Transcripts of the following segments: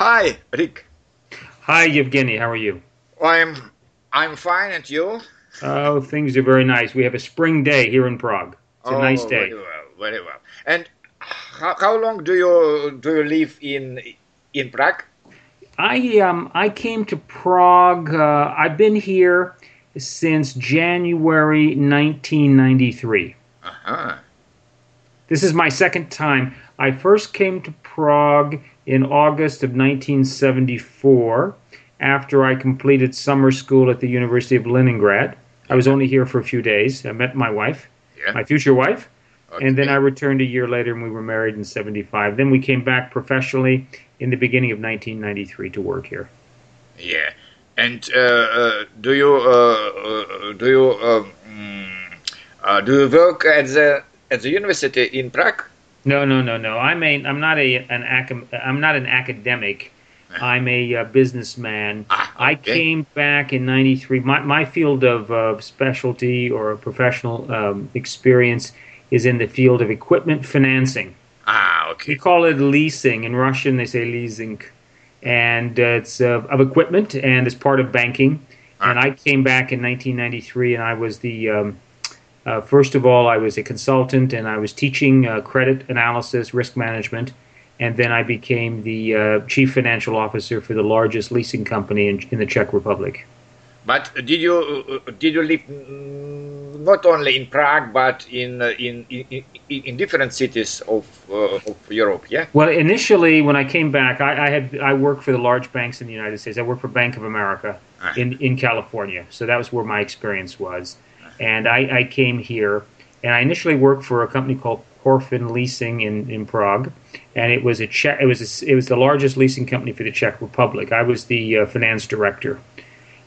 Hi, Rick. Hi, Evgueny. How are you? I'm I'm fine, and you? Oh, things are very nice. We have a spring day here in Prague. It's a oh, nice day. Very well, very well. And how, how long do you do you live in in Prague? I um I came to Prague. Uh, I've been here since January 1993. Uh-huh. This is my second time. I first came to Prague in August of 1974 after I completed summer school at the University of Leningrad. I was only here for a few days. I met my wife, Yeah. my future wife, and then I returned a year later and we were married in 75. Then we came back professionally in the beginning of 1993 to work here. Yeah. And uh, uh, do you uh, uh, do you um, mm, uh, do you work at the at the university in Prague? No, no, no, no. I'm a I'm not a an acam- I'm not an academic. I'm a uh, businessman. Ah, okay. I came back in '93. My my field of uh, specialty or professional um, experience is in the field of equipment financing. Ah, okay. We call it leasing. In Russian, they say leasing, and uh, it's uh, of equipment and it's part of banking. And I came back in 1993, and I was the um, uh, first of all, I was a consultant, and I was teaching uh, credit analysis, risk management, and then I became the uh, chief financial officer for the largest leasing company in, in the Czech Republic. But did you uh, did you live mm, not only in Prague but in uh, in, in in in different cities of uh, of Europe? Yeah. Well, initially, when I came back, I, I had I worked for the large banks in the United States. I worked for Bank of America Ah. in in California, so that was where my experience was. And I, I came here, and I initially worked for a company called Corfin Leasing in, in Prague, and it was a Czech, it was a, it was the largest leasing company for the Czech Republic. I was the uh, finance director,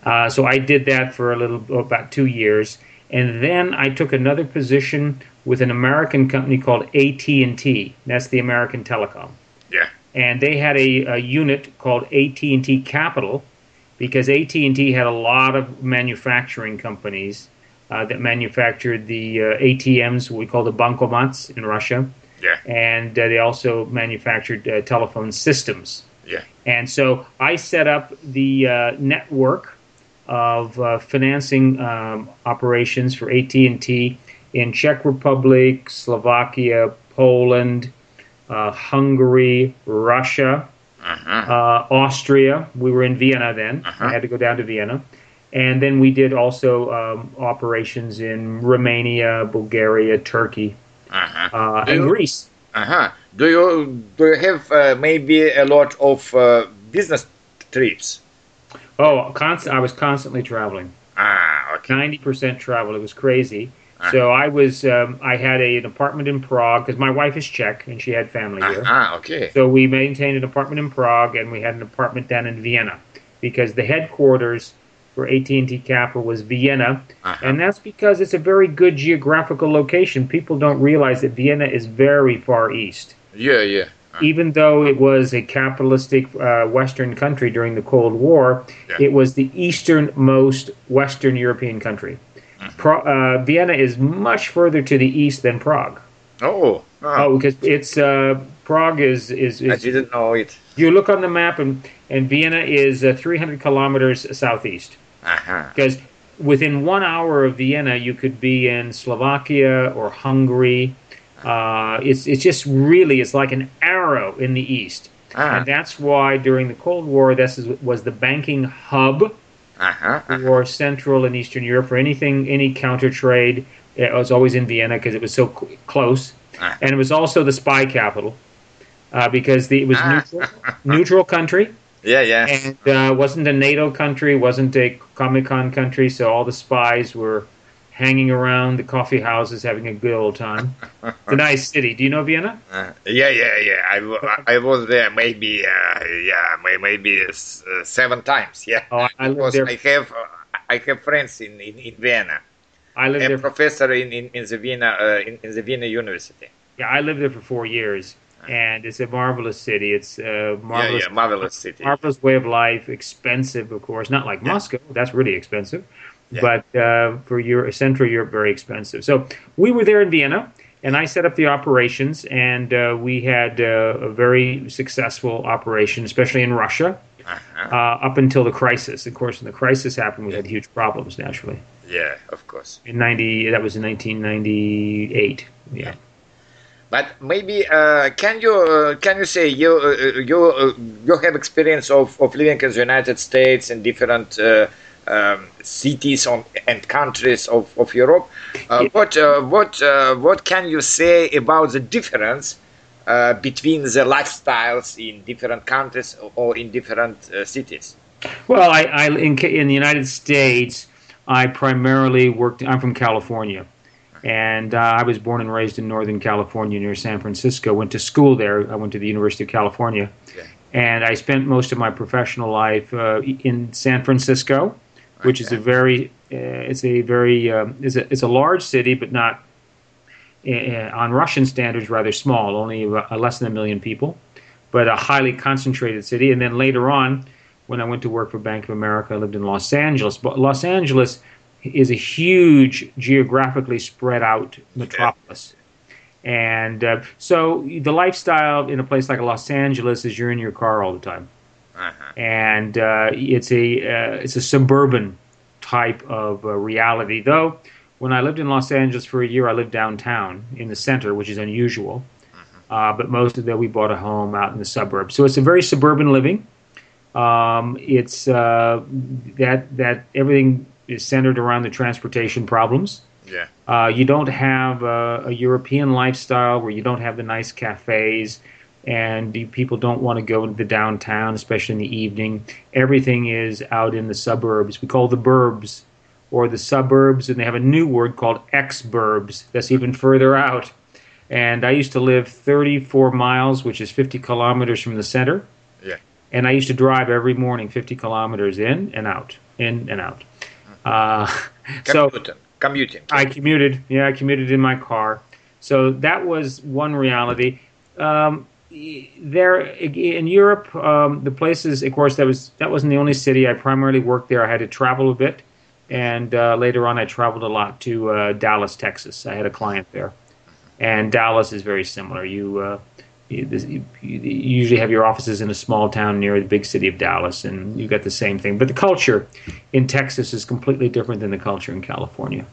uh, so I did that for a little about two years, and then I took another position with an American company called AT and T. That's the American Telecom Yeah. and they had a, a unit called AT&T Capital because AT&T had a lot of manufacturing companies that manufactured the uh, ATMs, what we call the bankomats in Russia, Yeah. and uh, they also manufactured uh, telephone systems. Yeah. And so I set up the uh, network of uh, financing um, operations for AT&T in Czech Republic, Slovakia, Poland, uh, Hungary, Russia, Uh-huh. uh, Austria. We were in Vienna then. Uh-huh. I had to go down to Vienna. And then we did also um, operations in Romania, Bulgaria, Turkey, Uh-huh. uh, and you- Greece. Uh-huh. Do you do you have uh, maybe a lot of uh, business trips? Oh, constant, I was constantly traveling. Ah, okay. ninety percent travel. It was crazy. Ah. So I was um, I had a, an apartment in Prague because my wife is Czech and she had family here. Ah, okay. So we maintained an apartment in Prague and we had an apartment down in Vienna because the headquarters for AT&T Capital was Vienna, Uh-huh. and that's because it's a very good geographical location. People don't realize that Vienna is very far east. Yeah, yeah. Even though it was a capitalistic uh, Western country during the Cold War, Yeah. it was the easternmost Western European country. Mm-hmm. Pro- uh, Vienna is much further to the east than Prague. Oh, ah, Oh, because it's uh, Prague is is, I didn't know it. you look on the map and and Vienna is uh, 300 kilometers southeast. Uh-huh. Because within one hour of Vienna, you could be in Slovakia or Hungary. Uh, it's it's just really it's like an arrow in the east, Ah, and that's why during the Cold War, this is, was the banking hub uh-huh. for Central and Eastern Europe for anything any counter trade. It was always in Vienna because it was so cl- close, Ah. and it was also the spy capital uh, because the, it was Ah. neutral, neutral country Yeah, yeah. and uh, wasn't a NATO country, wasn't a Comic Comecon country, so all the spies were hanging around the coffee houses having a good old time. It's a nice city. Do you know Vienna? Uh, yeah, yeah, yeah. I was there maybe, uh, yeah, maybe uh, seven times. Yeah, Oh, I lived there. I have, I have friends in in, in Vienna. I lived A there. Professor in in, in the Vienna uh, in, in the Vienna University. yeah, I lived there for four years, and it's a marvelous city. It's a marvelous, yeah, marvelous city. marvelous way of life. Expensive, of course, not like Yeah. Moscow. That's really expensive. Yeah. But uh, for Europe, Central Europe, very expensive. So we were there in Vienna, and I set up the operations, and uh, we had uh, a very successful operation, especially in Russia, Uh-huh. uh, up until the crisis. Of course, when the crisis happened, we had huge problems naturally. Yeah, of course. In ninety, that was in nineteen ninety eight. Yeah. But maybe uh, can you uh, can you say you uh, you uh, you have experience of, of living in the United States in different uh, um, cities on, and countries of, of Europe? Uh, Yeah. What uh, what uh, what can you say about the difference uh, between the lifestyles in different countries or in different uh, cities? Well, I, I in, in the United States, I primarily worked. I'm from California, and uh, I was born and raised in Northern California near San Francisco. Went to school there. I went to the University of California, Yeah. and I spent most of my professional life uh, in San Francisco, which is a very uh, it's a very um, it's a it's a large city, but not uh, on Russian standards rather small, only uh, less than a million people, but a highly concentrated city. And then later on, when I went to work for Bank of America, I lived in Los Angeles. But Los Angeles is a huge, geographically spread out metropolis. And uh, so the lifestyle in a place like Los Angeles is you're in your car all the time Uh-huh. and uh, it's a uh, it's a suburban type of uh, reality. Though when I lived in Los Angeles for a year, I lived downtown in the center, which is unusual. Uh, but most of that we bought a home out in the suburbs, so it's a very suburban living. Um, it's uh, that that everything is centered around the transportation problems. Yeah. Uh, you don't have uh, a European lifestyle where you don't have the nice cafes and the people don't want to go to the downtown, especially in the evening. Everything is out in the suburbs. We call the burbs or the suburbs, and they have a new word called ex-burbs. That's even further out. And I used to live 34 miles, which is 50 kilometers from the center. Yeah. And I used to drive every morning 50 kilometers in and out, in and out. Uh, so Commuting. Commuting. I commuted. Yeah, I commuted in my car. So that was one reality. Um, there in Europe, um, the places, of course, that was that wasn't the only city. I primarily worked there. I had to travel a bit, and uh, later on, I traveled a lot to uh, Dallas, Texas. I had a client there, and Dallas is very similar. You. Uh, you, this- you you usually have your offices in a small town near the big city of Dallas, and you've got the same thing. But the culture in Texas is completely different than the culture in California.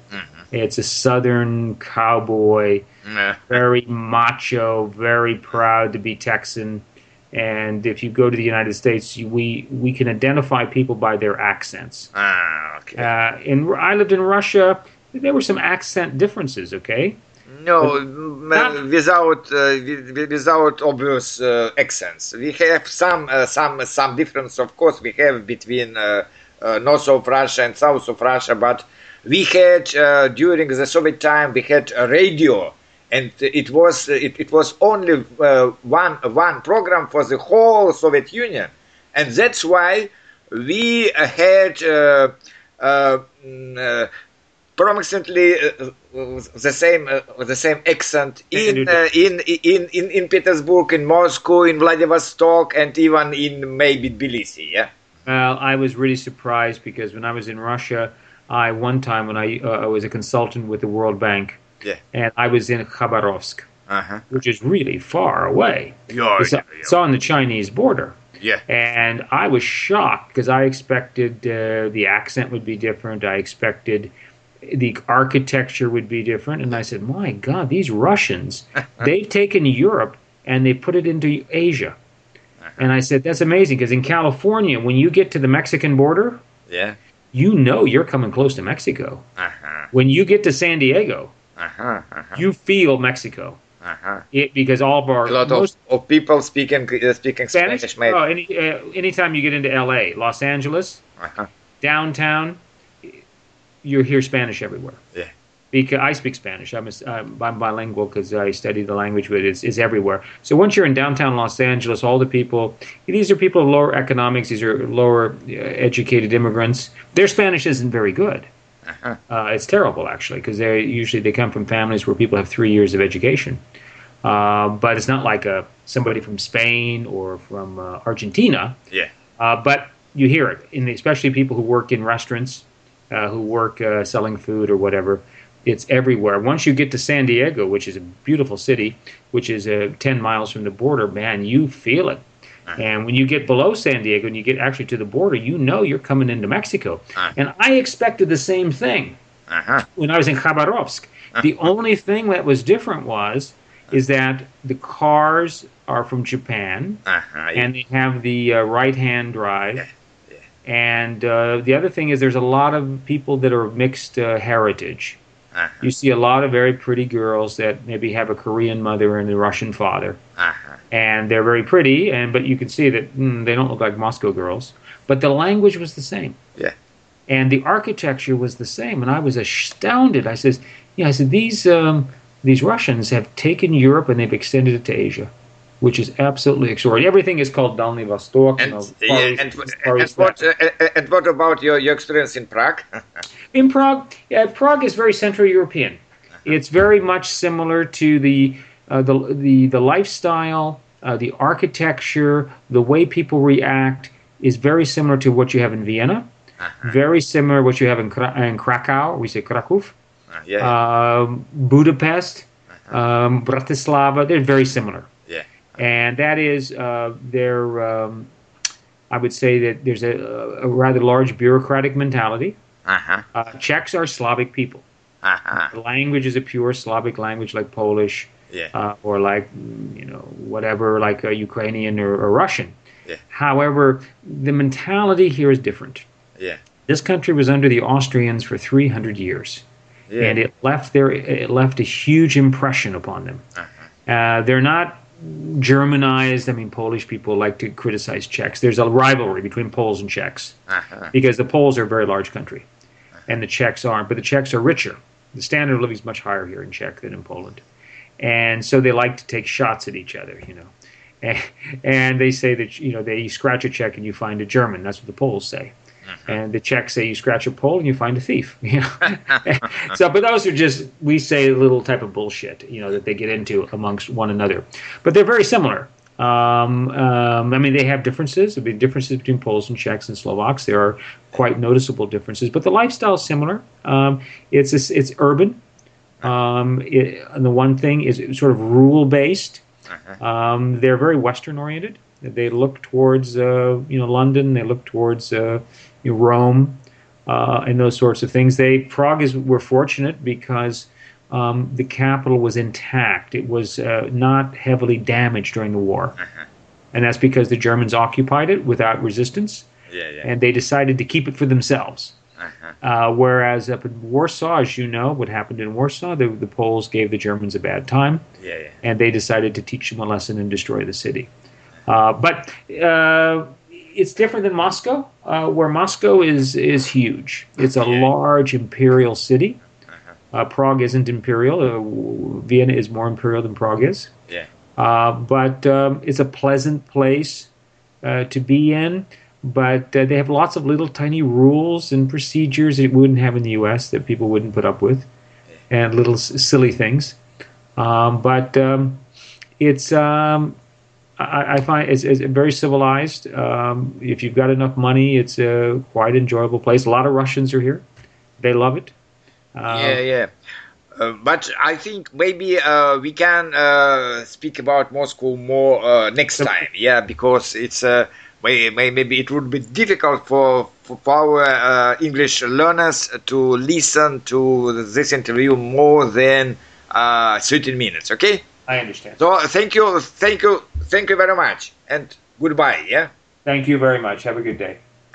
It's a southern cowboy, very macho, very proud to be Texan. And if you go to the United States, we we can identify people by their accents. Ah, okay. Uh, in I lived in Russia. There were some accent differences. Okay, No, Not- without uh, without obvious uh, accents. We have some uh, some some difference, of course, we have between uh, uh, north of Russia and south of Russia. But we had uh, during the Soviet time we had a radio, and it was it, it was only uh, one one program for the whole Soviet Union, and that's why we uh, had. Uh, mm, uh, the same uh, the same accent in, uh, in in in in Petersburg, in Moscow, in Vladivostok, and even in maybe Tbilisi. Yeah. Well, I was really surprised because when I was in Russia, I one time when I uh, I was a consultant with the World Bank, Yeah. and I was in Khabarovsk, Uh huh. which is really far away. Yeah. It's, it's on the Chinese border. Yeah. And I was shocked because I expected uh, the accent would be different. I expected the architecture would be different. And I said, my God, these Russians, they've taken Europe and they put it into Asia. And I said, that's amazing because in California, when you get to the Mexican border, Yeah. you know you're coming close to Mexico. Uh huh. When you get to San Diego, Uh huh. Uh huh. you feel Mexico. Uh huh. It, because all of our A lot most of, of people speaking uh, speaking Spanish. Spanish, mate. Oh, any uh, anytime you get into L.A., Los Angeles, Uh-huh. downtown, you hear Spanish everywhere. Yeah. Because I speak Spanish, I'm, a, I'm bilingual because I study the language, but it's, it's everywhere. So once you're in downtown Los Angeles, all the people, these are people of lower economics, these are lower uh, educated immigrants. Their Spanish isn't very good. Uh-huh. Uh, it's terrible actually because they usually they come from families where people have three years of education. Uh, but it's not like a, somebody from Spain or from uh, Argentina. Yeah. Uh, but you hear it, in the, especially people who work in restaurants, uh, who work uh, selling food or whatever. it's everywhere. Once you get to San Diego, which is a beautiful city, which is uh, 10 miles from the border, man, you feel it. Uh-huh. And when you get below San Diego and you get actually to the border, you know you're coming into Mexico. Uh. And I expected the same thing Uh-huh. when I was in Khabarovsk. The only thing that was different was is that the cars are from Japan Uh-huh. and they have the uh, right-hand drive. And uh, the other thing is, there's a lot of people that are mixed uh, heritage. Uh-huh. You see a lot of very pretty girls that maybe have a Korean mother and a Russian father, Uh-huh. and they're very pretty. And but you can see that mm, they don't look like Moscow girls. But the language was the same. Yeah. And the architecture was the same, and I was astounded. I says, "Yeah," I said these um, these Russians have taken Europe and they've extended it to Asia, which is absolutely extraordinary. Everything is called Dalny Vostok. you And, know, Far East- and, Far and East what uh, uh, and what about your, your experience in Prague? In Prague, yeah, Prague is very Central European. It's very much similar to the uh, the the the lifestyle, uh, the architecture, the way people react is very similar to what you have in Vienna. Very similar what you have in, Kra- in Krakow. We say Kraków, Uh, yeah, um, Budapest, um, Bratislava. They're very similar. And that is uh, their. Um, I would say that there's a, a rather large bureaucratic mentality. Uh-huh. Uh, Czechs are Slavic people. Uh-huh. The language is a pure Slavic language, like Polish, Yeah. uh, or like mm, you know whatever, like uh, Ukrainian or, or Russian. Yeah. However, the mentality here is different. Yeah. This country was under the Austrians for 300 years, Yeah. and it left their it left a huge impression upon them. Uh-huh. Uh, they're not Germanized. I mean, Polish people like to criticize Czechs. There's a rivalry between Poles and Czechs Uh-huh. because the Poles are a very large country, and the Czechs aren't. But the Czechs are richer. The standard of living is much higher here in Czech than in Poland, and so they like to take shots at each other. You know, and, and they say that you know they you scratch a Czech and you find a German. That's what the Poles say. And the Czechs say you scratch a Pole and you find a thief. You know, so but those are just we say a little type of bullshit. You know that they get into amongst one another, but they're very similar. Um, um, I mean, they have differences. There'll be differences between Poles and Czechs and Slovaks. There are quite noticeable differences, but the lifestyle is similar. Um, it's it's, it's urban. Um, it, and the one thing is sort of rule based. Um, they're very Western oriented. They look towards uh, you know London. They look towards uh, you know, Rome uh, and those sorts of things. They Prague is we're fortunate because um, the capital was intact. It was uh, not heavily damaged during the war, and that's because the Germans occupied it without resistance, Yeah, yeah. and they decided to keep it for themselves. Uh-huh. Uh, whereas up in Warsaw, as you know, what happened in Warsaw, the, the Poles gave the Germans a bad time Yeah, yeah. and they decided to teach them a lesson and destroy the city. Uh, but uh, it's different than Moscow, uh, where Moscow is is huge. It's a large imperial city. Uh, Prague isn't imperial. Uh, Vienna is more imperial than Prague is. Yeah. Uh, but um, it's a pleasant place uh, to be in. But uh, they have lots of little tiny rules and procedures that you wouldn't have in the U.S. that people wouldn't put up with, and little s- silly things. Um, but um, it's um, I, I find it's, it's very civilized. Um, if you've got enough money, it's a quite enjoyable place. A lot of Russians are here; they love it. Uh, yeah, yeah. Uh, but I think maybe uh, we can uh, speak about Moscow more uh, next time. Yeah, because it's uh, may, may, maybe it would be difficult for for our uh, English learners to listen to this interview more than uh, 13 minutes. Okay. I understand. So thank you, thank you, thank you very much, and goodbye. Yeah. Thank you very much. Have a good day.